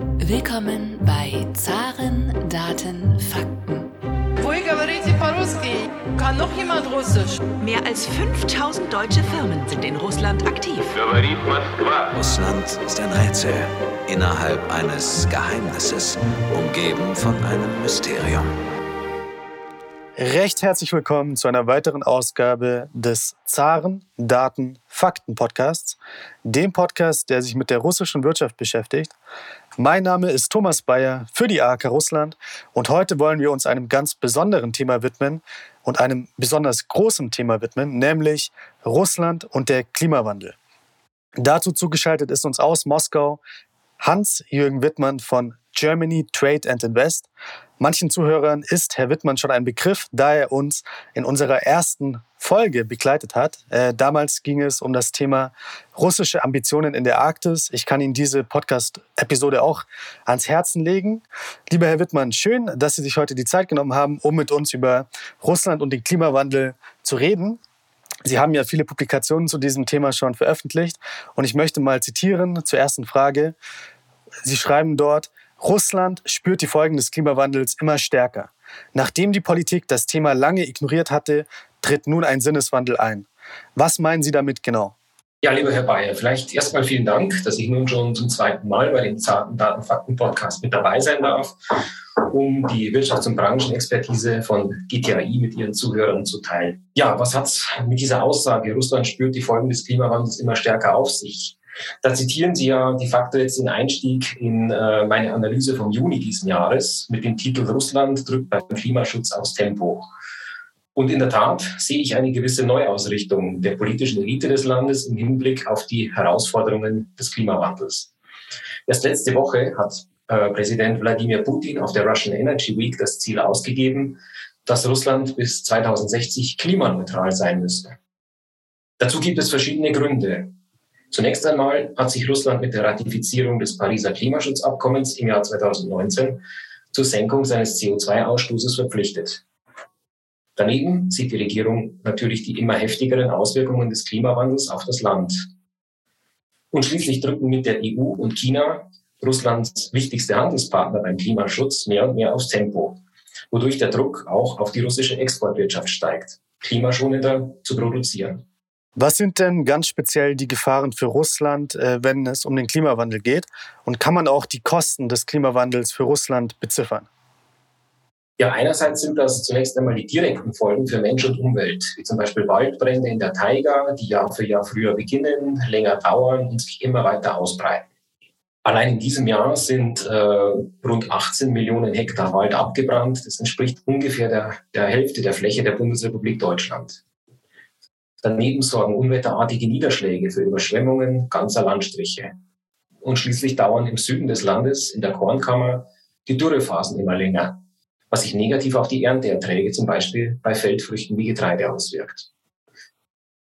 Willkommen bei Zaren, Daten, Fakten. Kann noch jemand Russisch? Mehr als 5000 deutsche Firmen sind in Russland aktiv. Russland ist ein Rätsel innerhalb eines Geheimnisses, umgeben von einem Mysterium. Recht herzlich willkommen zu einer weiteren Ausgabe des Zaren Daten Fakten Podcasts, dem Podcast, der sich mit der russischen Wirtschaft beschäftigt. Mein Name ist Thomas Bayer für die AK Russland und heute wollen wir uns einem ganz besonderen Thema widmen und einem besonders großen Thema widmen, nämlich Russland und der Klimawandel. Dazu zugeschaltet ist uns aus Moskau Hans-Jürgen Wittmann von Germany Trade and Invest. Manchen Zuhörern ist Herr Wittmann schon ein Begriff, da er uns in unserer ersten Folge begleitet hat. Äh, damals ging es um das Thema russische Ambitionen in der Arktis. Ich kann Ihnen diese Podcast-Episode auch ans Herzen legen. Lieber Herr Wittmann, schön, dass Sie sich heute die Zeit genommen haben, um mit uns über Russland und den Klimawandel zu reden. Sie haben ja viele Publikationen zu diesem Thema schon veröffentlicht und ich möchte mal zitieren zur ersten Frage. Sie schreiben dort, Russland spürt die Folgen des Klimawandels immer stärker. Nachdem die Politik das Thema lange ignoriert hatte, tritt nun ein Sinneswandel ein. Was meinen Sie damit genau? Ja, lieber Herr Bayer, vielleicht erstmal vielen Dank, dass ich nun schon zum zweiten Mal bei dem Zarten Datenfakten Podcast mit dabei sein darf, um die Wirtschafts- und Branchenexpertise von GTAI mit Ihren Zuhörern zu teilen. Ja, was hat es mit dieser Aussage, Russland spürt die Folgen des Klimawandels immer stärker auf sich? Da zitieren Sie ja de facto jetzt den Einstieg in äh, meine Analyse vom Juni diesen Jahres mit dem Titel Russland drückt beim Klimaschutz aus Tempo. Und in der Tat sehe ich eine gewisse Neuausrichtung der politischen Elite des Landes im Hinblick auf die Herausforderungen des Klimawandels. Erst letzte Woche hat äh, Präsident Wladimir Putin auf der Russian Energy Week das Ziel ausgegeben, dass Russland bis 2060 klimaneutral sein müsste. Dazu gibt es verschiedene Gründe. Zunächst einmal hat sich Russland mit der Ratifizierung des Pariser Klimaschutzabkommens im Jahr 2019 zur Senkung seines CO2-Ausstoßes verpflichtet. Daneben sieht die Regierung natürlich die immer heftigeren Auswirkungen des Klimawandels auf das Land. Und schließlich drücken mit der EU und China, Russlands wichtigste Handelspartner beim Klimaschutz, mehr und mehr aufs Tempo, wodurch der Druck auch auf die russische Exportwirtschaft steigt, klimaschonender zu produzieren. Was sind denn ganz speziell die Gefahren für Russland, äh, wenn es um den Klimawandel geht? Und kann man auch die Kosten des Klimawandels für Russland beziffern? Ja, einerseits sind das zunächst einmal die direkten Folgen für Mensch und Umwelt, wie zum Beispiel Waldbrände in der Taiga, die Jahr für Jahr früher beginnen, länger dauern und sich immer weiter ausbreiten. Allein in diesem Jahr sind äh, rund 18 Millionen Hektar Wald abgebrannt. Das entspricht ungefähr der, der Hälfte der Fläche der Bundesrepublik Deutschland. Daneben sorgen unwetterartige Niederschläge für Überschwemmungen ganzer Landstriche. Und schließlich dauern im Süden des Landes, in der Kornkammer, die Dürrephasen immer länger, was sich negativ auf die Ernteerträge zum Beispiel bei Feldfrüchten wie Getreide auswirkt.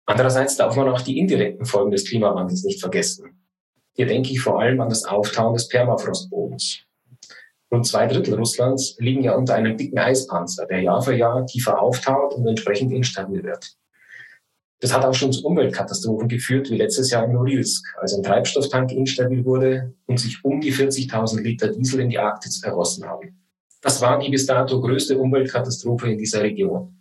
Andererseits darf man auch die indirekten Folgen des Klimawandels nicht vergessen. Hier denke ich vor allem an das Auftauen des Permafrostbodens. Rund zwei Drittel Russlands liegen ja unter einem dicken Eispanzer, der Jahr für Jahr tiefer auftaut und entsprechend instabil wird. Das hat auch schon zu Umweltkatastrophen geführt, wie letztes Jahr in Norilsk, als ein Treibstofftank instabil wurde und sich um die 40.000 Liter Diesel in die Arktis ergossen haben. Das war die bis dato größte Umweltkatastrophe in dieser Region.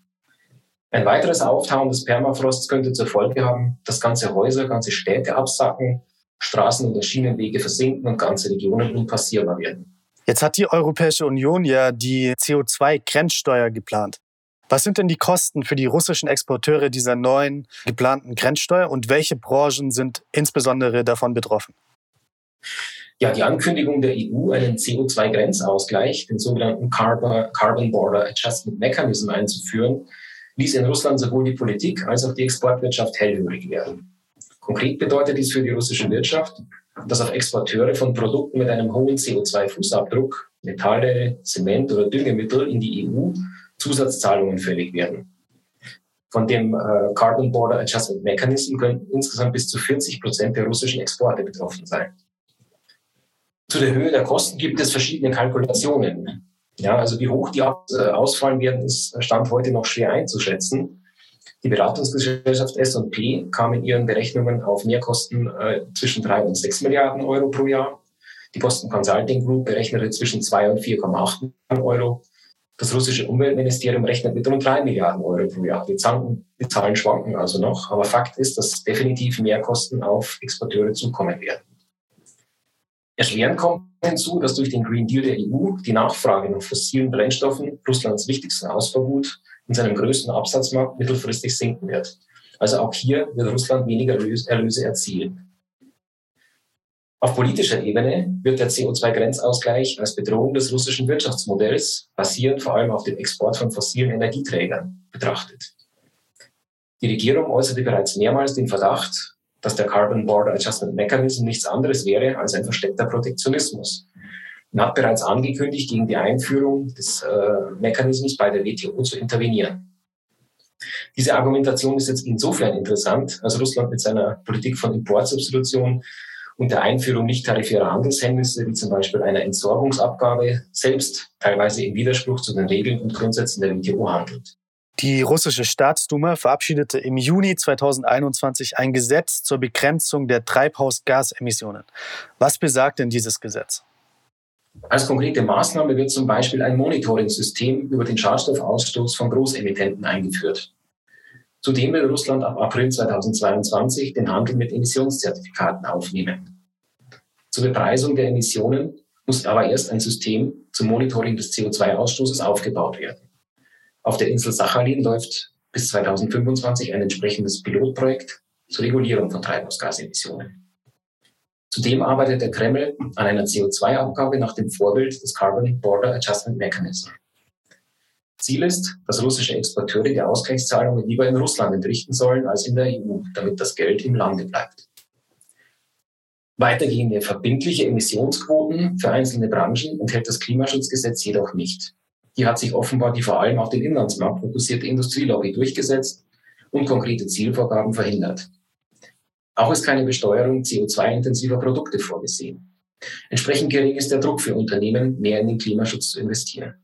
Ein weiteres Auftauen des Permafrosts könnte zur Folge haben, dass ganze Häuser, ganze Städte absacken, Straßen oder Schienenwege versinken und ganze Regionen unpassierbar werden. Jetzt hat die Europäische Union ja die CO2-Grenzsteuer geplant. Was sind denn die Kosten für die russischen Exporteure dieser neuen geplanten Grenzsteuer und welche Branchen sind insbesondere davon betroffen? Ja, die Ankündigung der EU, einen CO2-Grenzausgleich, den sogenannten Carbon Border Adjustment Mechanism einzuführen, ließ in Russland sowohl die Politik als auch die Exportwirtschaft hellhörig werden. Konkret bedeutet dies für die russische Wirtschaft, dass auch Exporteure von Produkten mit einem hohen CO2-Fußabdruck, Metalle, Zement oder Düngemittel in die EU Zusatzzahlungen fällig werden. Von dem äh, Carbon Border Adjustment Mechanism könnten insgesamt bis zu 40 Prozent der russischen Exporte betroffen sein. Zu der Höhe der Kosten gibt es verschiedene Kalkulationen. Ja, also wie hoch die äh, ausfallen werden, ist Stand heute noch schwer einzuschätzen. Die Beratungsgesellschaft S&P kam in ihren Berechnungen auf Mehrkosten äh, zwischen drei und sechs Milliarden Euro pro Jahr. Die Boston Consulting Group berechnete zwischen 2 und 4,8 Milliarden Euro. Das russische Umweltministerium rechnet mit rund 3 Milliarden Euro pro Jahr. Die Zahlen, die Zahlen schwanken also noch, aber Fakt ist, dass definitiv mehr Kosten auf Exporteure zukommen werden. Erschwerend kommt hinzu, dass durch den Green Deal der EU die Nachfrage nach fossilen Brennstoffen, Russlands wichtigsten Ausfuhrgut, in seinem größten Absatzmarkt mittelfristig sinken wird. Also auch hier wird Russland weniger Erlöse erzielen. Auf politischer Ebene wird der CO2-Grenzausgleich als Bedrohung des russischen Wirtschaftsmodells, basierend vor allem auf dem Export von fossilen Energieträgern, betrachtet. Die Regierung äußerte bereits mehrmals den Verdacht, dass der Carbon Border Adjustment Mechanism nichts anderes wäre als ein versteckter Protektionismus und hat bereits angekündigt, gegen die Einführung des äh, Mechanismus bei der WTO zu intervenieren. Diese Argumentation ist jetzt insofern interessant, als Russland mit seiner Politik von Importsubstitution und der Einführung nicht tarifärer Handelshemmnisse, wie zum Beispiel einer Entsorgungsabgabe, selbst teilweise im Widerspruch zu den Regeln und Grundsätzen der WTO handelt. Die russische Staatsduma verabschiedete im Juni 2021 ein Gesetz zur Begrenzung der Treibhausgasemissionen. Was besagt denn dieses Gesetz? Als konkrete Maßnahme wird zum Beispiel ein Monitoring-System über den Schadstoffausstoß von Großemittenten eingeführt. Zudem will Russland ab April 2022 den Handel mit Emissionszertifikaten aufnehmen. Zur Bepreisung der Emissionen muss aber erst ein System zum Monitoring des CO2-Ausstoßes aufgebaut werden. Auf der Insel Sachalin läuft bis 2025 ein entsprechendes Pilotprojekt zur Regulierung von Treibhausgasemissionen. Zudem arbeitet der Kreml an einer CO2-Abgabe nach dem Vorbild des Carbon Border Adjustment Mechanism. Ziel ist, dass russische Exporteure die Ausgleichszahlungen lieber in Russland entrichten sollen als in der EU, damit das Geld im Lande bleibt. Weitergehende verbindliche Emissionsquoten für einzelne Branchen enthält das Klimaschutzgesetz jedoch nicht. Hier hat sich offenbar die vor allem auf den Inlandsmarkt fokussierte Industrielobby durchgesetzt und konkrete Zielvorgaben verhindert. Auch ist keine Besteuerung CO2-intensiver Produkte vorgesehen. Entsprechend gering ist der Druck für Unternehmen, mehr in den Klimaschutz zu investieren.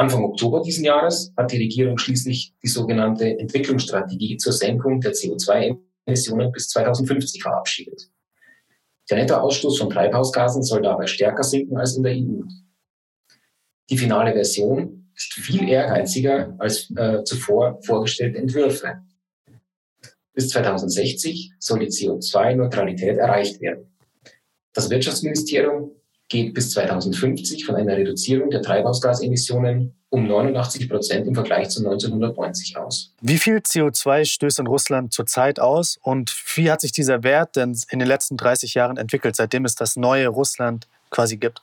Anfang Oktober diesen Jahres hat die Regierung schließlich die sogenannte Entwicklungsstrategie zur Senkung der CO2-Emissionen bis 2050 verabschiedet. Der Nettoausstoß von Treibhausgasen soll dabei stärker sinken als in der EU. Die finale Version ist viel ehrgeiziger als äh, zuvor vorgestellte Entwürfe. Bis 2060 soll die CO2-Neutralität erreicht werden. Das Wirtschaftsministerium geht bis 2050 von einer Reduzierung der Treibhausgasemissionen um 89 Prozent im Vergleich zu 1990 aus. Wie viel CO2 stößt in Russland zurzeit aus und wie hat sich dieser Wert denn in den letzten 30 Jahren entwickelt, seitdem es das neue Russland quasi gibt?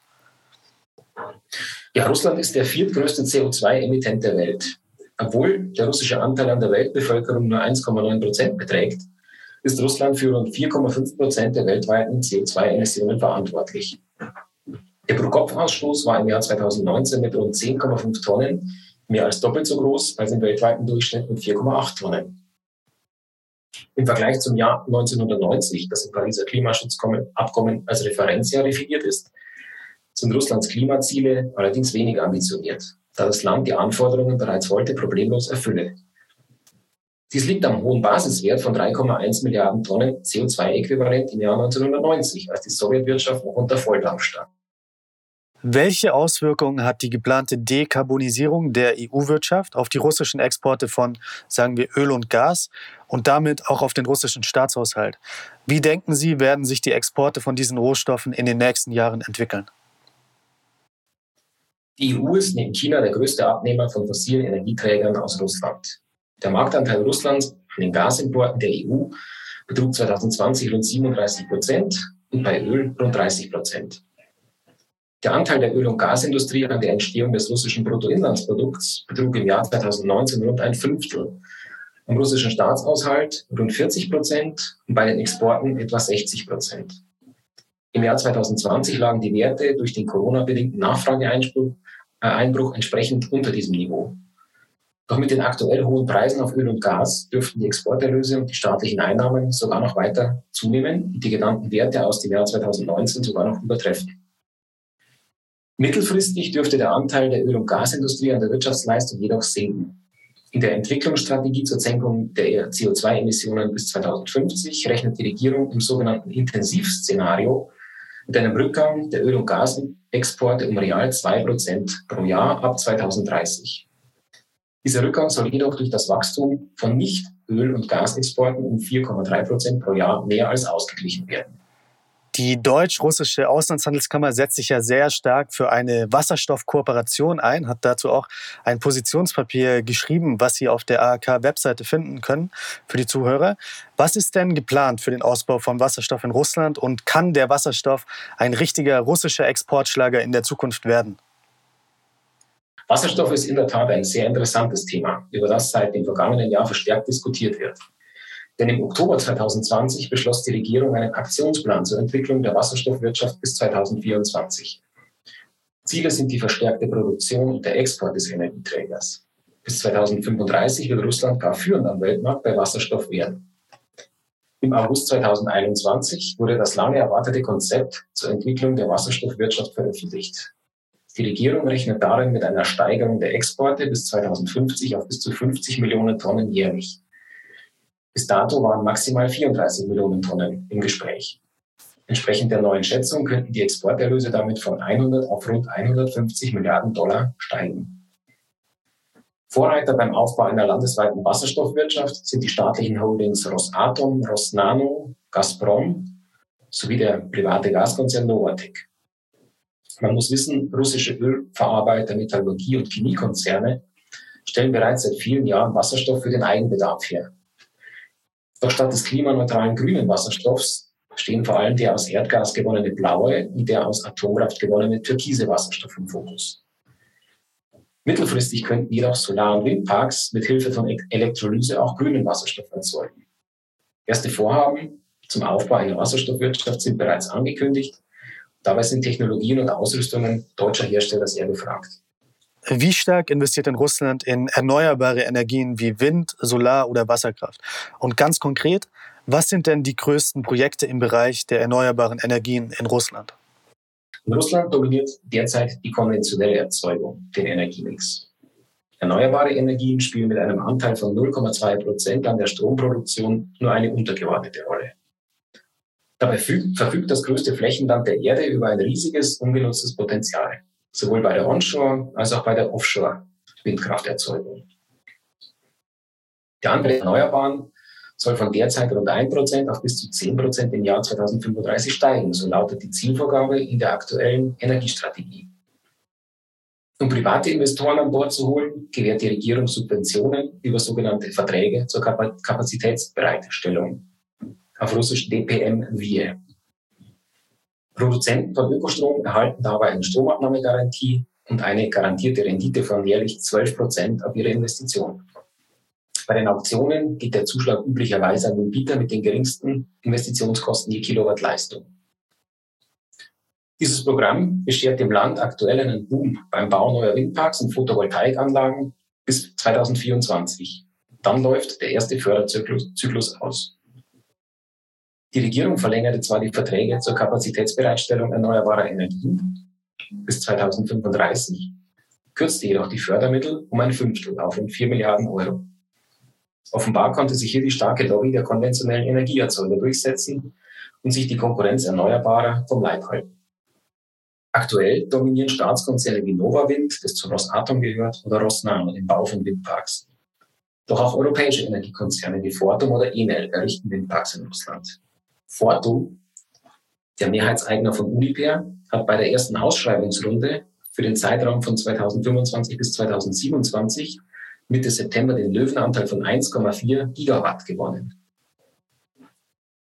Ja, Russland ist der viertgrößte CO2-Emittent der Welt. Obwohl der russische Anteil an der Weltbevölkerung nur 1,9 Prozent beträgt, ist Russland für rund 4,5 Prozent der weltweiten CO2-Emissionen verantwortlich. Der Pro-Kopf-Ausstoß war im Jahr 2019 mit rund 10,5 Tonnen mehr als doppelt so groß als im weltweiten Durchschnitt mit 4,8 Tonnen. Im Vergleich zum Jahr 1990, das im Pariser Klimaschutzabkommen als Referenzjahr definiert ist, sind Russlands Klimaziele allerdings weniger ambitioniert, da das Land die Anforderungen bereits heute problemlos erfülle. Dies liegt am hohen Basiswert von 3,1 Milliarden Tonnen CO2-Äquivalent im Jahr 1990, als die Sowjetwirtschaft noch unter Volldampf stand. Welche Auswirkungen hat die geplante Dekarbonisierung der EU-Wirtschaft auf die russischen Exporte von, sagen wir, Öl und Gas und damit auch auf den russischen Staatshaushalt? Wie denken Sie, werden sich die Exporte von diesen Rohstoffen in den nächsten Jahren entwickeln? Die EU ist neben China der größte Abnehmer von fossilen Energieträgern aus Russland. Der Marktanteil Russlands an den Gasimporten der EU betrug 2020 rund 37 Prozent und bei Öl rund 30 Prozent. Der Anteil der Öl- und Gasindustrie an der Entstehung des russischen Bruttoinlandsprodukts betrug im Jahr 2019 rund ein Fünftel. Am russischen Staatshaushalt rund 40 Prozent und bei den Exporten etwa 60 Prozent. Im Jahr 2020 lagen die Werte durch den Corona-bedingten Nachfrageeinbruch äh, entsprechend unter diesem Niveau. Doch mit den aktuell hohen Preisen auf Öl und Gas dürften die Exporterlöse und die staatlichen Einnahmen sogar noch weiter zunehmen und die genannten Werte aus dem Jahr 2019 sogar noch übertreffen. Mittelfristig dürfte der Anteil der Öl- und Gasindustrie an der Wirtschaftsleistung jedoch sinken. In der Entwicklungsstrategie zur Senkung der CO2-Emissionen bis 2050 rechnet die Regierung im sogenannten Intensivszenario mit einem Rückgang der Öl- und Gasexporte um real 2% pro Jahr ab 2030. Dieser Rückgang soll jedoch durch das Wachstum von Nicht-Öl- und Gasexporten um 4,3% pro Jahr mehr als ausgeglichen werden. Die deutsch-russische Auslandshandelskammer setzt sich ja sehr stark für eine Wasserstoffkooperation ein, hat dazu auch ein Positionspapier geschrieben, was Sie auf der AHK-Webseite finden können für die Zuhörer. Was ist denn geplant für den Ausbau von Wasserstoff in Russland und kann der Wasserstoff ein richtiger russischer Exportschlager in der Zukunft werden? Wasserstoff ist in der Tat ein sehr interessantes Thema, über das seit dem vergangenen Jahr verstärkt diskutiert wird. Denn im Oktober 2020 beschloss die Regierung einen Aktionsplan zur Entwicklung der Wasserstoffwirtschaft bis 2024. Ziele sind die verstärkte Produktion und der Export des Energieträgers. Bis 2035 will Russland gar führend am Weltmarkt bei Wasserstoff werden. Im August 2021 wurde das lange erwartete Konzept zur Entwicklung der Wasserstoffwirtschaft veröffentlicht. Die Regierung rechnet darin mit einer Steigerung der Exporte bis 2050 auf bis zu 50 Millionen Tonnen jährlich. Bis dato waren maximal 34 Millionen Tonnen im Gespräch. Entsprechend der neuen Schätzung könnten die Exporterlöse damit von 100 auf rund 150 Milliarden Dollar steigen. Vorreiter beim Aufbau einer landesweiten Wasserstoffwirtschaft sind die staatlichen Holdings Rosatom, Rosnano, Gazprom sowie der private Gaskonzern Novatek. Man muss wissen, russische Ölverarbeiter, Metallurgie und Chemiekonzerne stellen bereits seit vielen Jahren Wasserstoff für den Eigenbedarf her. Doch statt des klimaneutralen grünen Wasserstoffs stehen vor allem der aus Erdgas gewonnene blaue und der aus Atomkraft gewonnene türkise Wasserstoff im Fokus. Mittelfristig könnten jedoch Solar- und Windparks mit Hilfe von Elektrolyse auch grünen Wasserstoff erzeugen. Erste Vorhaben zum Aufbau einer Wasserstoffwirtschaft sind bereits angekündigt. Dabei sind Technologien und Ausrüstungen deutscher Hersteller sehr gefragt. Wie stark investiert denn Russland in erneuerbare Energien wie Wind, Solar oder Wasserkraft? Und ganz konkret, was sind denn die größten Projekte im Bereich der erneuerbaren Energien in Russland? In Russland dominiert derzeit die konventionelle Erzeugung, den Energiemix. Erneuerbare Energien spielen mit einem Anteil von 0,2 Prozent an der Stromproduktion nur eine untergeordnete Rolle. Dabei verfügt das größte Flächenland der Erde über ein riesiges, ungenutztes Potenzial sowohl bei der Onshore- als auch bei der Offshore-Windkrafterzeugung. Der Anteil der Erneuerbaren soll von derzeit rund 1% auf bis zu 10% im Jahr 2035 steigen, so lautet die Zielvorgabe in der aktuellen Energiestrategie. Um private Investoren an Bord zu holen, gewährt die Regierung Subventionen über sogenannte Verträge zur Kapazitätsbereitstellung, auf Russisch DPM-VIE. Produzenten von Ökostrom erhalten dabei eine Stromabnahmegarantie und eine garantierte Rendite von jährlich 12 Prozent auf ihre Investition. Bei den Auktionen geht der Zuschlag üblicherweise an den Bieter mit den geringsten Investitionskosten je Kilowatt Leistung. Dieses Programm beschert dem Land aktuell einen Boom beim Bau neuer Windparks und Photovoltaikanlagen bis 2024. Dann läuft der erste Förderzyklus aus. Die Regierung verlängerte zwar die Verträge zur Kapazitätsbereitstellung erneuerbarer Energien bis 2035, kürzte jedoch die Fördermittel um ein Fünftel auf rund 4 Milliarden Euro. Offenbar konnte sich hier die starke Lobby der konventionellen Energieerzeuger durchsetzen und sich die Konkurrenz erneuerbarer vom Leib halten. Aktuell dominieren Staatskonzerne wie Nova Wind, das zu Rosatom gehört, oder Rosnano im Bau von Windparks. Doch auch europäische Energiekonzerne wie Fortum oder Enel errichten Windparks in Russland. Fortum, der Mehrheitseigner von Uniper, hat bei der ersten Ausschreibungsrunde für den Zeitraum von 2025 bis 2027 Mitte September den Löwenanteil von 1,4 Gigawatt gewonnen.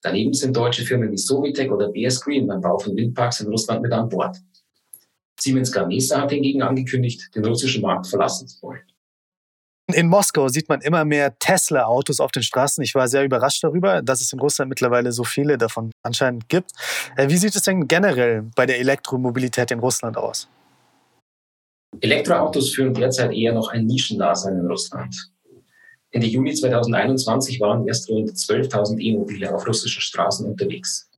Daneben sind deutsche Firmen wie Sovitec oder BS Green beim Bau von Windparks in Russland mit an Bord. Siemens Gamesa hat hingegen angekündigt, den russischen Markt verlassen zu wollen. In Moskau sieht man immer mehr Tesla-Autos auf den Straßen. Ich war sehr überrascht darüber, dass es in Russland mittlerweile so viele davon anscheinend gibt. Äh, wie sieht es denn generell bei der Elektromobilität in Russland aus? Elektroautos führen derzeit eher noch ein Nischendasein in Russland. Ende Juli 2021 waren erst rund 12.000 E-Mobile auf russischen Straßen unterwegs.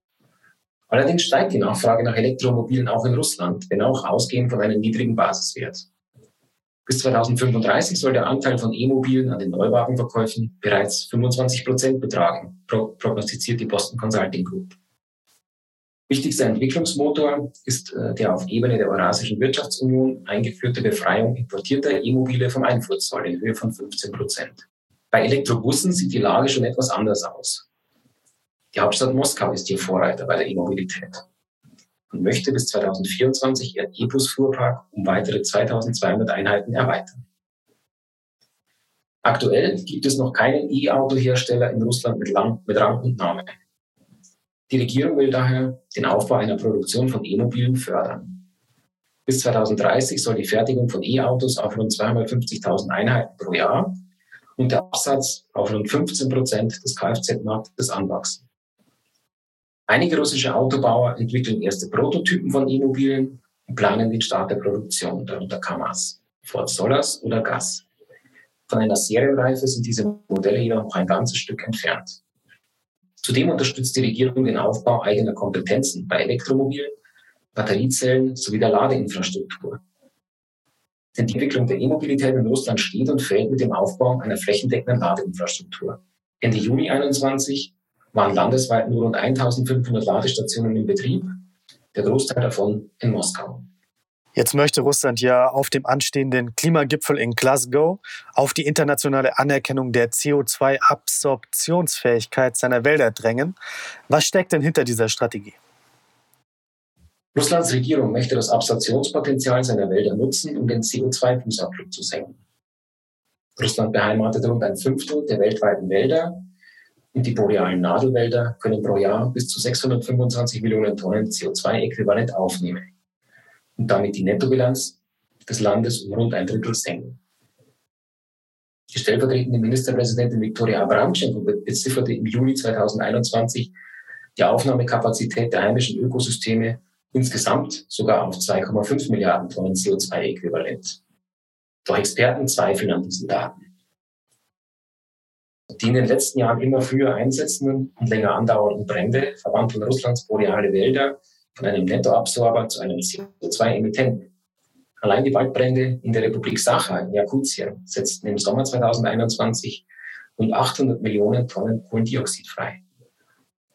Allerdings steigt die Nachfrage nach Elektromobilen auch in Russland, wenn auch ausgehend von einem niedrigen Basiswert. Bis 2035 soll der Anteil von E-Mobilen an den Neuwagenverkäufen bereits 25 Prozent betragen, prognostiziert die Boston Consulting Group. Wichtigster Entwicklungsmotor ist äh, der auf Ebene der Eurasischen Wirtschaftsunion eingeführte Befreiung importierter E-Mobile vom Einfuhrzoll in Höhe von 15 Prozent. Bei Elektrobussen sieht die Lage schon etwas anders aus. Die Hauptstadt Moskau ist hier Vorreiter bei der E-Mobilität und möchte bis 2024 ihren E-Bus-Fuhrpark um weitere 2200 Einheiten erweitern. Aktuell gibt es noch keinen E-Auto-Hersteller in Russland mit, Lang mit Rang und Namen. Die Regierung will daher den Aufbau einer Produktion von E-Mobilen fördern. Bis 2030 soll die Fertigung von E-Autos auf rund 250.000 Einheiten pro Jahr und der Absatz auf rund 15 Prozent des Kfz-Marktes anwachsen. Einige russische Autobauer entwickeln erste Prototypen von E-Mobilen und planen den Start der Produktion, darunter Kamaz, Ford Solas oder Gas. Von einer Serienreife sind diese Modelle jedoch noch ein ganzes Stück entfernt. Zudem unterstützt die Regierung den Aufbau eigener Kompetenzen bei Elektromobilen, Batteriezellen sowie der Ladeinfrastruktur. Denn die Entwicklung der E-Mobilität in Russland steht und fällt mit dem Aufbau einer flächendeckenden Ladeinfrastruktur. Ende Juni 2021 waren landesweit nur rund 1500 Ladestationen in Betrieb, der Großteil davon in Moskau. Jetzt möchte Russland ja auf dem anstehenden Klimagipfel in Glasgow auf die internationale Anerkennung der CO2-Absorptionsfähigkeit seiner Wälder drängen. Was steckt denn hinter dieser Strategie? Russlands Regierung möchte das Absorptionspotenzial seiner Wälder nutzen, um den CO2-Fußabdruck zu senken. Russland beheimatet rund ein Fünftel der weltweiten Wälder die borealen Nadelwälder können pro Jahr bis zu 625 Millionen Tonnen CO2-Äquivalent aufnehmen und damit die Nettobilanz des Landes um rund ein Drittel senken. Die stellvertretende Ministerpräsidentin Viktoria Abramtschenko bezifferte im Juli 2021 die Aufnahmekapazität der heimischen Ökosysteme insgesamt sogar auf 2,5 Milliarden Tonnen CO2-Äquivalent. Doch Experten zweifeln an diesen Daten. Die in den letzten Jahren immer früher einsetzenden und länger andauernden Brände verwandeln Russlands boreale Wälder von einem Nettoabsorber zu einem CO2-Emittenten. Allein die Waldbrände in der Republik Sacha in Jakutien setzten im Sommer 2021 rund 800 Millionen Tonnen Kohlendioxid frei.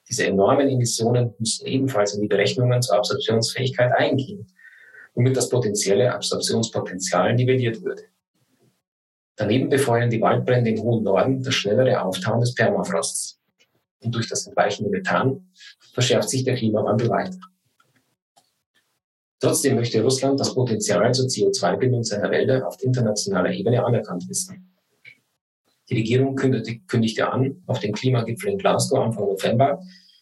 Diese enormen Emissionen müssen ebenfalls in die Berechnungen zur Absorptionsfähigkeit eingehen, womit das potenzielle Absorptionspotenzial nivelliert würde. Daneben befeuern die Waldbrände im hohen Norden das schnellere Auftauen des Permafrosts. Und durch das entweichende Methan verschärft sich der Klimawandel weiter. Trotzdem möchte Russland das Potenzial zur CO2-Bindung seiner Wälder auf internationaler Ebene anerkannt wissen. Die Regierung kündigte an, auf dem Klimagipfel in Glasgow Anfang November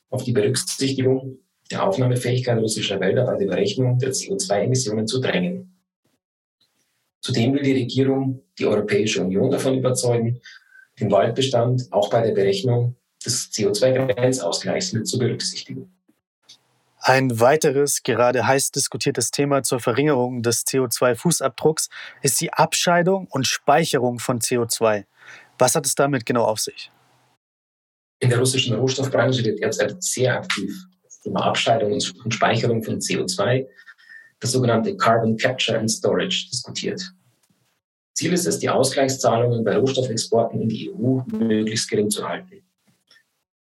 auf die Berücksichtigung der Aufnahmefähigkeit russischer Wälder bei der Berechnung der CO2-Emissionen zu drängen. Zudem will die Regierung die Europäische Union davon überzeugen, den Waldbestand auch bei der Berechnung des CO2-Grenzausgleichs mit zu berücksichtigen. Ein weiteres, gerade heiß diskutiertes Thema zur Verringerung des CO2-Fußabdrucks ist die Abscheidung und Speicherung von CO2. Was hat es damit genau auf sich? In der russischen Rohstoffbranche wird derzeit sehr aktiv das Thema Abscheidung und Speicherung von CO2, das sogenannte Carbon Capture and Storage, diskutiert. Ziel ist es, die Ausgleichszahlungen bei Rohstoffexporten in die EU möglichst gering zu halten.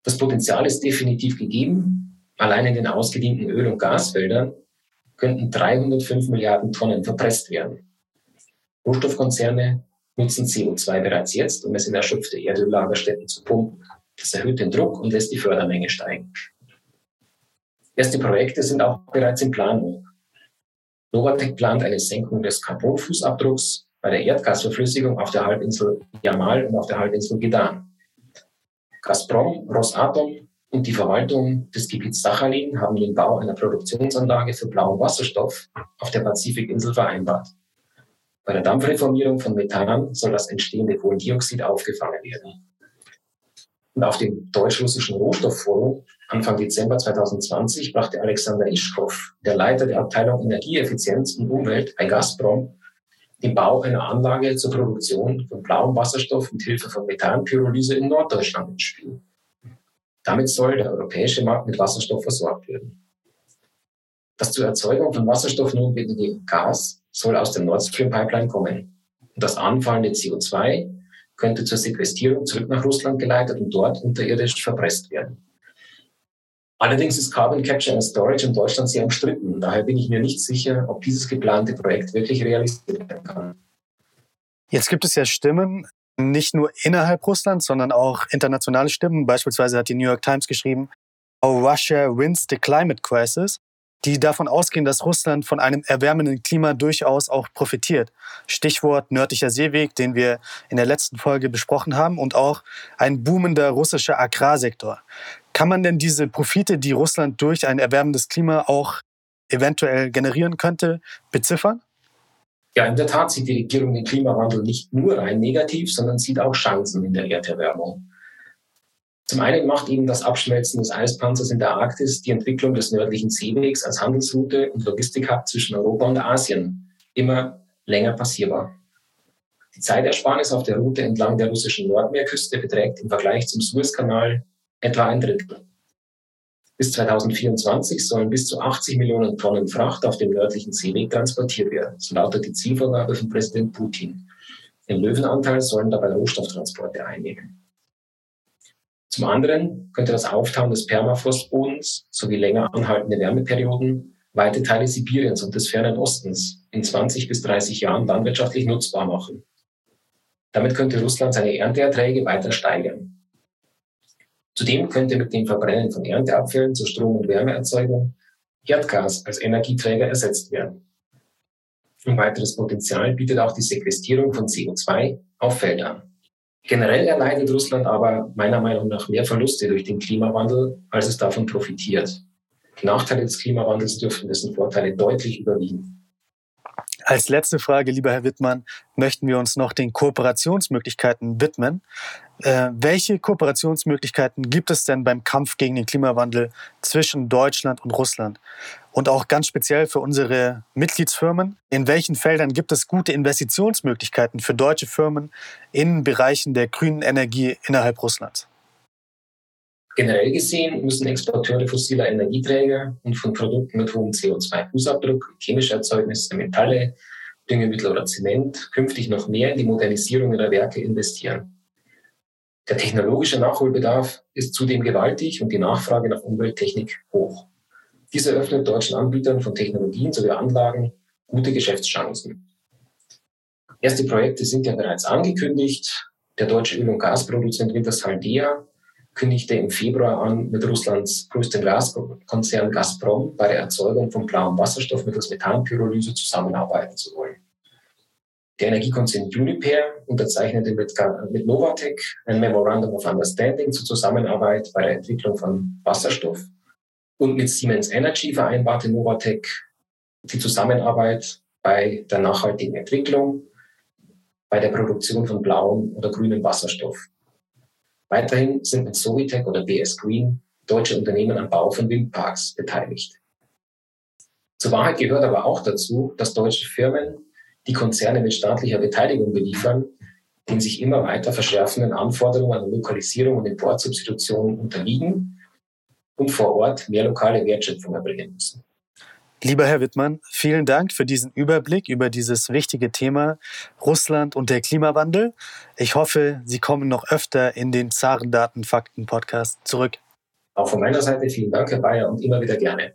Das Potenzial ist definitiv gegeben, Allein in den ausgedienten Öl- und Gasfeldern könnten 305 Milliarden Tonnen verpresst werden. Rohstoffkonzerne nutzen CO2 bereits jetzt, um es in erschöpfte Erdöllagerstätten zu pumpen. Das erhöht den Druck und lässt die Fördermenge steigen. Erste Projekte sind auch bereits in Planung. Novatec plant eine Senkung des Carbonfußabdrucks bei der Erdgasverflüssigung auf der Halbinsel Yamal und auf der Halbinsel Gedan. Gazprom, Rosatom und die Verwaltung des Gebiets Sachalin haben den Bau einer Produktionsanlage für blauen Wasserstoff auf der Pazifikinsel vereinbart. Bei der Dampfreformierung von Methan soll das entstehende Kohlendioxid aufgefangen werden. Und auf dem deutsch-russischen Rohstoffforum Anfang Dezember 2020 brachte Alexander Ischkow, der Leiter der Abteilung Energieeffizienz und Umwelt bei Gazprom, den Bau einer Anlage zur Produktion von blauem Wasserstoff mit Hilfe von Methanpyrolyse in Norddeutschland ins Spiel. Damit soll der europäische Markt mit Wasserstoff versorgt werden. Das zur Erzeugung von Wasserstoff notwendige Gas soll aus der Nord Stream Pipeline kommen. Und das anfallende CO2 könnte zur Sequestrierung zurück nach Russland geleitet und dort unterirdisch verpresst werden. Allerdings ist Carbon Capture and Storage in Deutschland sehr umstritten. Daher bin ich mir nicht sicher, ob dieses geplante Projekt wirklich realisiert werden kann. Jetzt gibt es ja Stimmen, nicht nur innerhalb Russlands, sondern auch internationale Stimmen. Beispielsweise hat die New York Times geschrieben, How Russia wins the climate crisis, die davon ausgehen, dass Russland von einem erwärmenden Klima durchaus auch profitiert. Stichwort nördlicher Seeweg, den wir in der letzten Folge besprochen haben, und auch ein boomender russischer Agrarsektor. Kann man denn diese Profite, die Russland durch ein erwärmendes Klima auch eventuell generieren könnte, beziffern? Ja, in der Tat sieht die Regierung den Klimawandel nicht nur rein negativ, sondern sieht auch Chancen in der Erderwärmung. Zum einen macht eben das Abschmelzen des Eispanzers in der Arktis die Entwicklung des nördlichen Seewegs als Handelsroute und Logistikhub zwischen Europa und Asien immer länger passierbar. Die Zeitersparnis auf der Route entlang der russischen Nordmeerküste beträgt im Vergleich zum Suezkanal etwa ein Drittel. Bis 2024 sollen bis zu 80 Millionen Tonnen Fracht auf dem nördlichen Seeweg transportiert werden. So lautet die Zielvorgabe von Präsident Putin. Den Löwenanteil sollen dabei Rohstofftransporte einnehmen. Zum anderen könnte das Auftauen des Permafrostbodens sowie länger anhaltende Wärmeperioden weite Teile Sibiriens und des fernen Ostens in 20 bis 30 Jahren landwirtschaftlich nutzbar machen. Damit könnte Russland seine Ernteerträge weiter steigern. Zudem könnte mit dem Verbrennen von Ernteabfällen zur Strom- und Wärmeerzeugung Erdgas als Energieträger ersetzt werden. Ein weiteres Potenzial bietet auch die Sequestierung von CO2 auf Feldern. Generell erleidet Russland aber meiner Meinung nach mehr Verluste durch den Klimawandel, als es davon profitiert. Nachteile des Klimawandels dürften dessen Vorteile deutlich überwiegen. Als letzte Frage, lieber Herr Wittmann, möchten wir uns noch den Kooperationsmöglichkeiten widmen. Äh, welche Kooperationsmöglichkeiten gibt es denn beim Kampf gegen den Klimawandel zwischen Deutschland und Russland? Und auch ganz speziell für unsere Mitgliedsfirmen, in welchen Feldern gibt es gute Investitionsmöglichkeiten für deutsche Firmen in Bereichen der grünen Energie innerhalb Russlands? Generell gesehen müssen Exporteure fossiler Energieträger und von Produkten mit hohem CO2-Fußabdruck, chemische Erzeugnisse, Metalle, Düngemittel oder Zement künftig noch mehr in die Modernisierung ihrer Werke investieren. Der technologische Nachholbedarf ist zudem gewaltig und die Nachfrage nach Umwelttechnik hoch. Dies eröffnet deutschen Anbietern von Technologien sowie Anlagen gute Geschäftschancen. Erste Projekte sind ja bereits angekündigt. Der deutsche Öl- und Gasproduzent Wintershall Dea kündigte im Februar an, mit Russlands größtem Gaskonzern Gazprom bei der Erzeugung von blauem Wasserstoff mittels Methanpyrolyse zusammenarbeiten zu wollen. Der Energiekonzern Uniper unterzeichnete mit, mit Novatec ein Memorandum of Understanding zur Zusammenarbeit bei der Entwicklung von Wasserstoff und mit Siemens Energy vereinbarte Novatec die Zusammenarbeit bei der nachhaltigen Entwicklung, bei der Produktion von blauem oder grünem Wasserstoff. Weiterhin sind mit Sovitec oder BS Green deutsche Unternehmen am Bau von Windparks beteiligt. Zur Wahrheit gehört aber auch dazu, dass deutsche Firmen, die Konzerne mit staatlicher Beteiligung beliefern, den sich immer weiter verschärfenden Anforderungen an Lokalisierung und Importsubstitution unterliegen und vor Ort mehr lokale Wertschöpfung erbringen müssen. Lieber Herr Wittmann, vielen Dank für diesen Überblick über dieses wichtige Thema Russland und der Klimawandel. Ich hoffe, Sie kommen noch öfter in den Zarendaten-Fakten-Podcast zurück. Auch von meiner Seite vielen Dank, Herr Bayer, und immer wieder gerne.